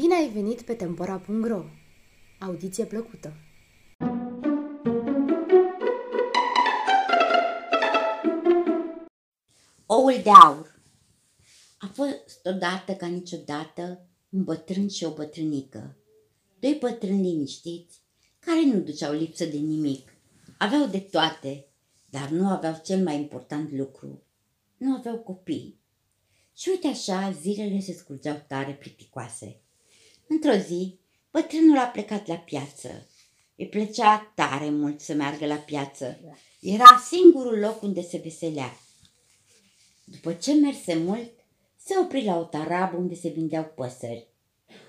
Bine ai venit pe Tempora.ro! Audiție plăcută! Oul de aur A fost odată ca niciodată un bătrân și o bătrânică. Doi bătrâni liniștiți, care nu duceau lipsă de nimic. Aveau de toate, dar nu aveau cel mai important lucru. Nu aveau copii. Și uite așa, zilele se scurgeau tare plicticoase. Într-o zi, bătrânul a plecat la piață. Îi plăcea tare mult să meargă la piață. Era singurul loc unde se veselea. După ce merse mult, se opri la o tarabă unde se vindeau păsări.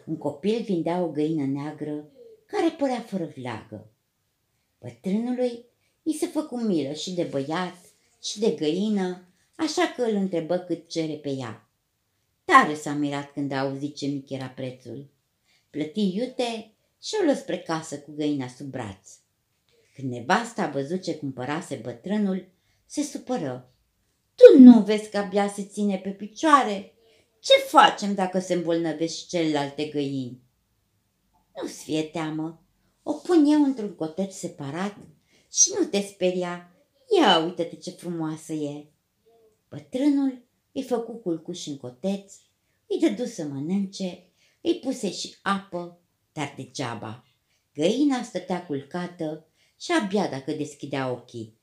Un copil vindea o găină neagră care părea fără vlagă. Bătrânului i se făcu milă și de băiat și de găină, așa că îl întrebă cât cere pe ea. Tare s-a mirat când a auzit ce mic era prețul. Plăti iute și o lăs spre casă cu găina sub braț. Când nevasta a văzut ce cumpărase bătrânul, se supără. Tu nu vezi că abia se ține pe picioare? Ce facem dacă se îmbolnăvesc și celelalte găini? Nu-ți fie teamă, o pun eu într-un coteț separat și nu te speria. Ia uite-te ce frumoasă e. Bătrânul îi făcu culcuș în coteț, îi dădu să mănânce, îi puse și apă, dar degeaba. Găina stătea culcată și abia dacă deschidea ochii.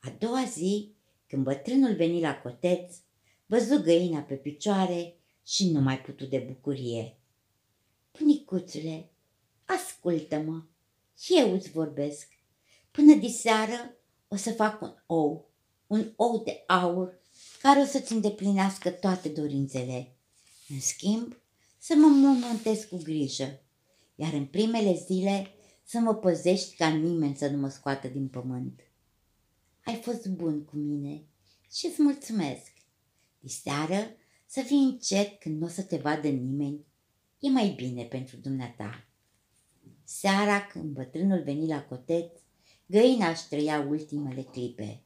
A doua zi, când bătrânul veni la coteț, văzu găina pe picioare și nu mai putu de bucurie. Bunicuțule, ascultă-mă, eu îți vorbesc. Până diseară o să fac un ou, un ou de aur, care o să-ți îndeplinească toate dorințele. În schimb, să mă montez cu grijă, iar în primele zile să mă păzești ca nimeni să nu mă scoată din pământ. Ai fost bun cu mine și îți mulțumesc. Diseară să fii încet când nu o să te vadă nimeni. E mai bine pentru dumneata. Seara, când bătrânul veni la coteț, găina își trăia ultimele clipe.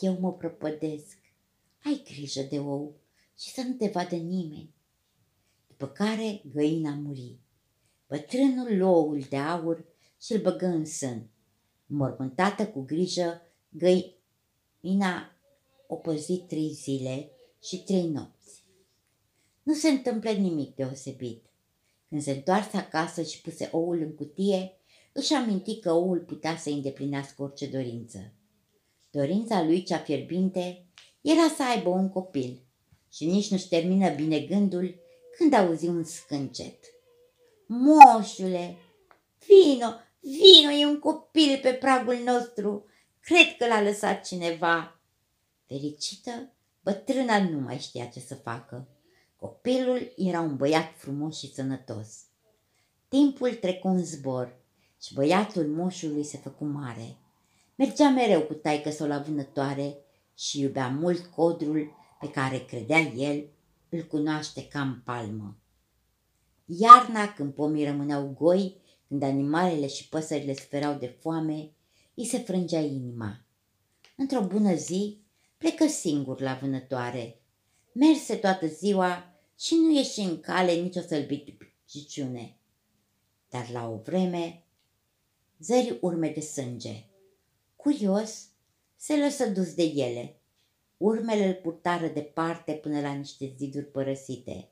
Eu mă prăpădesc. Ai grijă de ou și să nu te vadă nimeni. După care găina muri. Bătrânul luă oul de aur și îl băgă în sân. Mormântată cu grijă, găina o păzi trei zile și trei nopți. Nu se întâmplă nimic deosebit. Când se întoarse acasă și puse oul în cutie, își aminti că oul putea să îndeplinească orice dorință. Dorința lui cea fierbinte era să aibă un copil și nici nu-și termină bine gândul când auzi un scâncet. Moșule, vino, vino, e un copil pe pragul nostru. Cred că l-a lăsat cineva. Fericită, bătrâna nu mai știa ce să facă. Copilul era un băiat frumos și sănătos. Timpul trecu în zbor și băiatul moșului se făcu mare. Mergea mereu cu taică sau la vânătoare și iubea mult codrul pe care credea el îl cunoaște ca în palmă. Iarna, când pomii rămâneau goi, când animalele și păsările sperau de foame, îi se frângea inima. Într-o bună zi, plecă singur la vânătoare. Merse toată ziua și nu ieși în cale nicio sălbiticiune. Dar la o vreme zări urme de sânge. Curios, se lăsă dus de ele. Urmele îl purtară departe până la niște ziduri părăsite.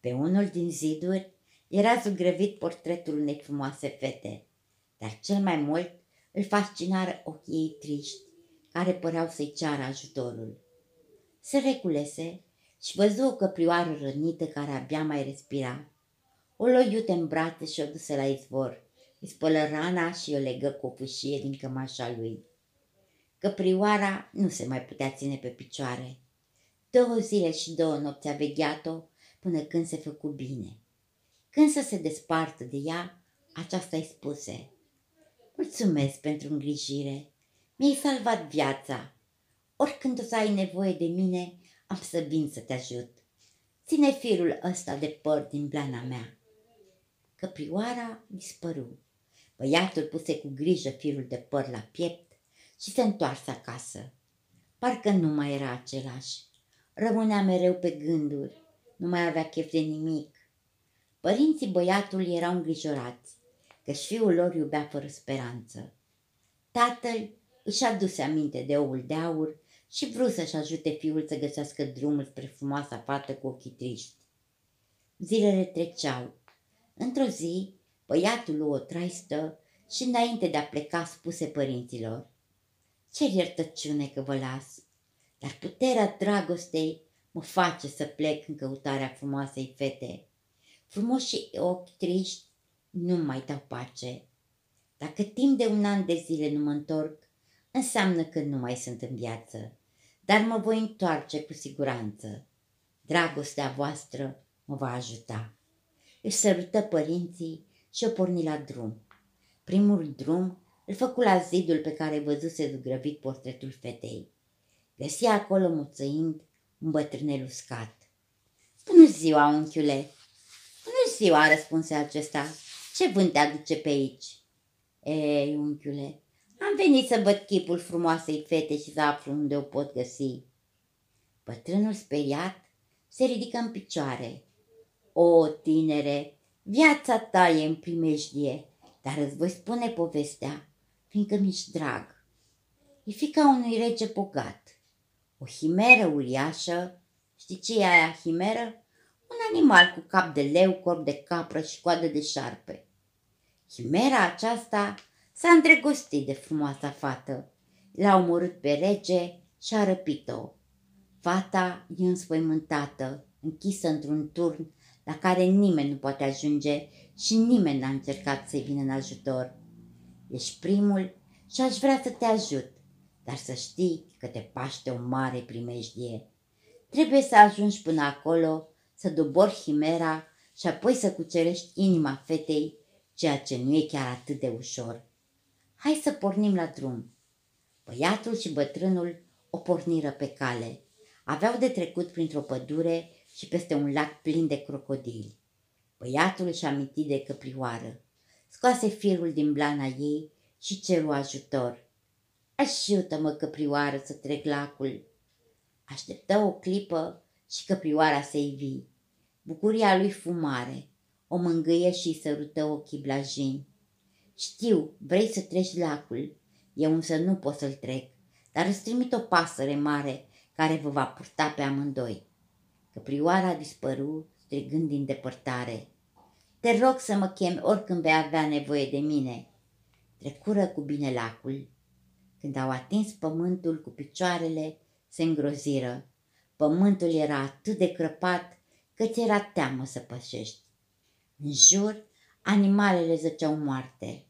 Pe unul din ziduri era zugrăvit portretul unei frumoase fete, dar cel mai mult îl fascinară ochii ei triști, care păreau să-i ceară ajutorul. Se reculese și văzu o căprioară rănită care abia mai respira. O lua iute în brațe și o duse la izvor. Îi spălă rana și o legă cu o fâșie din cămașa lui. Căprioara nu se mai putea ține pe picioare. Două zile și două nopți a vegheat-o până când se făcu bine. Când să se despartă de ea, aceasta îi spuse Mulțumesc pentru îngrijire, mi-ai salvat viața. Oricând o să ai nevoie de mine, am să vin să te ajut. Ține firul ăsta de păr din blana mea. Căprioara dispăru. Băiatul puse cu grijă firul de păr la piept și se întoarse acasă. Parcă nu mai era același. Rămânea mereu pe gânduri, nu mai avea chef de nimic. Părinții băiatului erau îngrijorați, că fiul lor iubea fără speranță. Tatăl își aduse aminte de oul de aur și vrut să-și ajute fiul să găsească drumul spre frumoasa fată cu ochii triști. Zilele treceau. Într-o zi, băiatul o traistă și înainte de a pleca spuse părinților. Cer iertăciune că vă las, dar puterea dragostei mă face să plec în căutarea frumoasei fete. Frumoși ochi triști nu mai dau pace. Dacă timp de un an de zile nu mă întorc, înseamnă că nu mai sunt în viață, dar mă voi întoarce cu siguranță. Dragostea voastră mă va ajuta. Își sărută părinții și o porni la drum. Primul drum îl făcu la zidul pe care văzuse zugrăvit portretul fetei. Găsi acolo muțăind un bătrânel uscat. Bună ziua, unchiule! Bună ziua, răspunse acesta. Ce vânt te aduce pe aici? Ei, unchiule, am venit să văd chipul frumoasei fete și să aflu unde o pot găsi. Bătrânul speriat se ridică în picioare. O, tinere, viața ta e în primejdie, dar îți voi spune povestea, fiindcă mi-ești drag. E fica unui rege bogat, o himeră uriașă, știi ce e aia himeră? Un animal cu cap de leu, corp de capră și coadă de șarpe. Himera aceasta s-a îndrăgostit de frumoasa fată. L-a omorât pe rege și a răpit-o. Fata e înspăimântată, închisă într-un turn la care nimeni nu poate ajunge și nimeni n-a încercat să-i vină în ajutor. Ești primul și aș vrea să te ajut, dar să știi că te paște o mare primejdie. Trebuie să ajungi până acolo, să dobori himera și apoi să cucerești inima fetei, ceea ce nu e chiar atât de ușor. Hai să pornim la drum. Băiatul și bătrânul o porniră pe cale. Aveau de trecut printr-o pădure și peste un lac plin de crocodili. Băiatul își aminti de căprioară. Scoase firul din blana ei și ceru ajutor. Ajută-mă, căprioară, să trec lacul. Așteptă o clipă și căprioara se ivi. Bucuria lui fu mare. O mângâie și îi sărută ochii blajini. Știu, vrei să treci lacul. Eu însă nu pot să-l trec, dar îți trimit o pasăre mare care vă va purta pe amândoi. Căprioara a dispărut, strigând din depărtare. Te rog să mă chem oricând vei avea nevoie de mine. Trecură cu bine lacul. Când au atins pământul cu picioarele, se îngroziră. Pământul era atât de crăpat că ți era teamă să pășești. În jur, animalele zăceau moarte.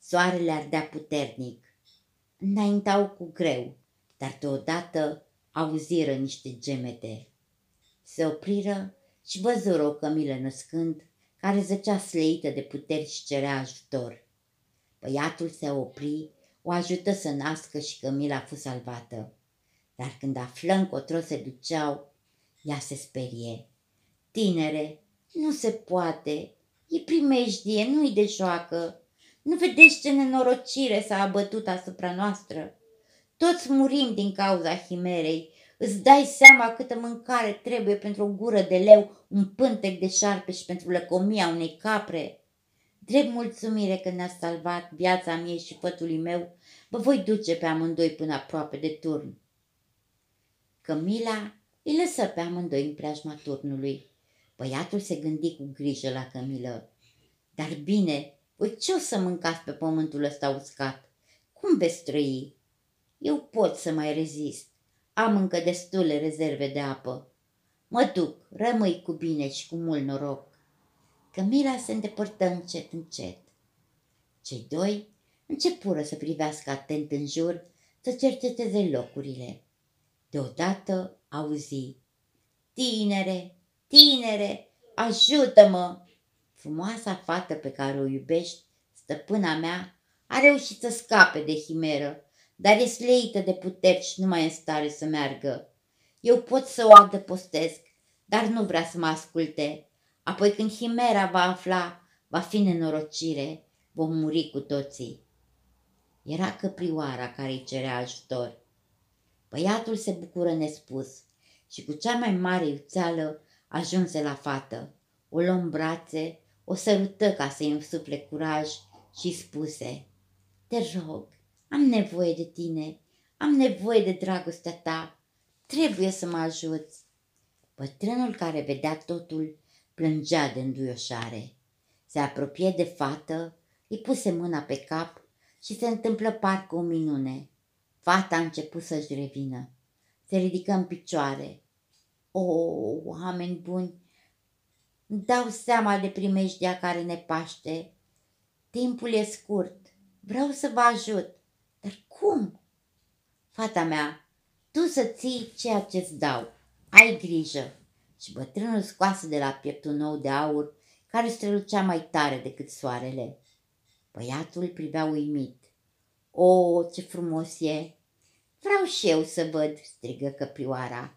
Soarele ardea puternic. Înaintau cu greu, dar deodată auziră niște gemete. Se opriră și văzură o cămilă născând, care zăcea sleită de puteri și cerea ajutor. Băiatul se opri, o ajută să nască și cămila a fost salvată. Dar când află încotro se duceau, ea se sperie. Tinere, nu se poate, e primejdie, nu-i de joacă. Nu vedeți ce nenorocire s-a abătut asupra noastră? Toți murim din cauza himerei. Îți dai seama câtă mâncare trebuie pentru o gură de leu, un pântec de șarpe și pentru lăcomia unei capre? Drept mulțumire că ne-a salvat viața mie și fătului meu, vă voi duce pe amândoi până aproape de turn. Cămila îi lăsă pe amândoi în preajma turnului. Băiatul se gândi cu grijă la Cămilă. Dar bine, voi ce o să mâncați pe pământul ăsta uscat? Cum veți trăi? Eu pot să mai rezist. Am încă destule rezerve de apă. Mă duc, rămâi cu bine și cu mult noroc. Cămila se îndepărtă încet, încet. Cei doi începură să privească atent în jur, să cerceteze locurile. Deodată auzi, Tinere, tinere, ajută-mă! Frumoasa fată pe care o iubești, stăpâna mea, a reușit să scape de himeră, dar e sleită de puteri și nu mai e în stare să meargă. Eu pot să o adăpostesc, dar nu vrea să mă asculte. Apoi când himera va afla, va fi nenorocire, vom muri cu toții. Era căprioara care îi cerea ajutor. Băiatul se bucură nespus și cu cea mai mare iuțeală ajunse la fată. o luă în brațe, o sărută ca să-i însufle curaj și spuse, Te rog, am nevoie de tine, am nevoie de dragostea ta, trebuie să mă ajuți. Bătrânul care vedea totul plângea de înduioșare. Se apropie de fată, îi puse mâna pe cap și se întâmplă parcă o minune. Fata a început să-și revină. Se ridică în picioare. O, oameni buni, dau seama de primejdea care ne paște. Timpul e scurt. Vreau să vă ajut. Dar cum? Fata mea, tu să ții ceea ce-ți dau. Ai grijă. Și bătrânul scoase de la pieptul nou de aur, care strălucea mai tare decât soarele. Băiatul privea uimit. O, ce frumos e! Vreau și eu să văd, strigă căprioara.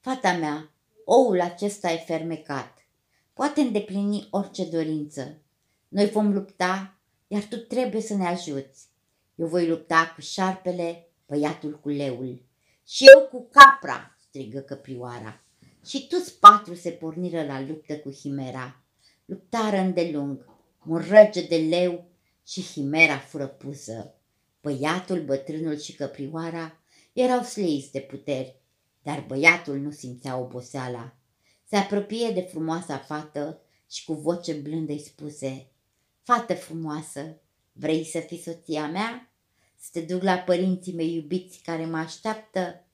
Fata mea, oul acesta e fermecat. Poate îndeplini orice dorință. Noi vom lupta, iar tu trebuie să ne ajuți. Eu voi lupta cu șarpele, băiatul cu leul. Și eu cu capra, strigă căprioara. Și toți patru se porniră la luptă cu Himera. Luptară îndelung, murăge de leu și Himera fură pusă. Băiatul, bătrânul și căprioara erau sleiți de puteri, dar băiatul nu simțea oboseala. Se apropie de frumoasa fată și cu voce blândă îi spuse, Fată frumoasă, vrei să fii soția mea? Să te duc la părinții mei iubiți care mă așteaptă?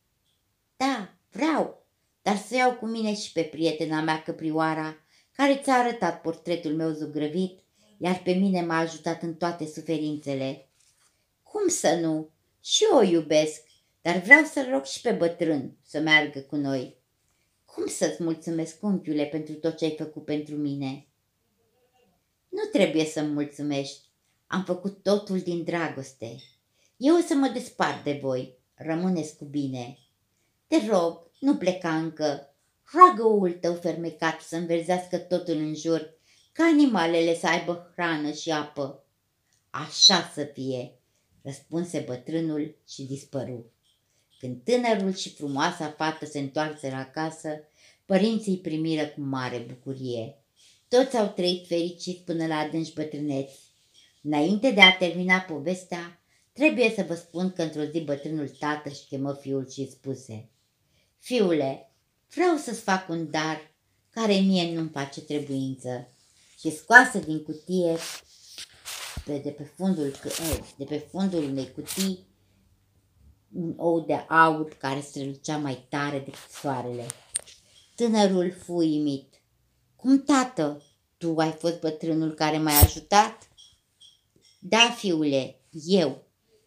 Da, vreau, dar să iau cu mine și pe prietena mea căprioara, care ți-a arătat portretul meu zugrăvit, iar pe mine m-a ajutat în toate suferințele. Cum să nu? Și eu o iubesc, dar vreau să-l rog și pe bătrân să meargă cu noi. Cum să-ți mulțumesc, unchiule, pentru tot ce ai făcut pentru mine? Nu trebuie să-mi mulțumești. Am făcut totul din dragoste. Eu o să mă despart de voi. Rămâneți cu bine. Te rog, nu pleca încă. Roagă oul tău fermecat să înverzească totul în jur, ca animalele să aibă hrană și apă. Așa să fie, răspunse bătrânul și dispăru. Când tânărul și frumoasa fată se întoarse la casă, părinții îi primiră cu mare bucurie. Toți au trăit fericiți până la adânci bătrâneți. Înainte de a termina povestea, trebuie să vă spun că într-o zi bătrânul tată își chemă fiul și îi spuse Fiule, vreau să-ți fac un dar care mie nu-mi face trebuință. Și scoasă din cutie de, de pe fundul de pe fundul unei cutii un ou de aur care strălucea mai tare decât soarele. Tânărul fu uimit. Cum, tată, tu ai fost bătrânul care m-ai ajutat? Da, fiule, eu.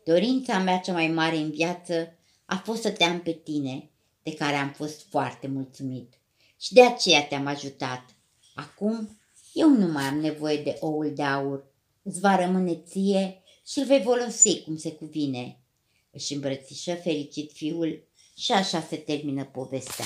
Dorința mea cea mai mare în viață a fost să te am pe tine, de care am fost foarte mulțumit. Și de aceea te-am ajutat. Acum eu nu mai am nevoie de oul de aur. Îți va rămâne ție și îl vei folosi cum se cuvine. Își îmbrățișă fericit fiul și așa se termină povestea.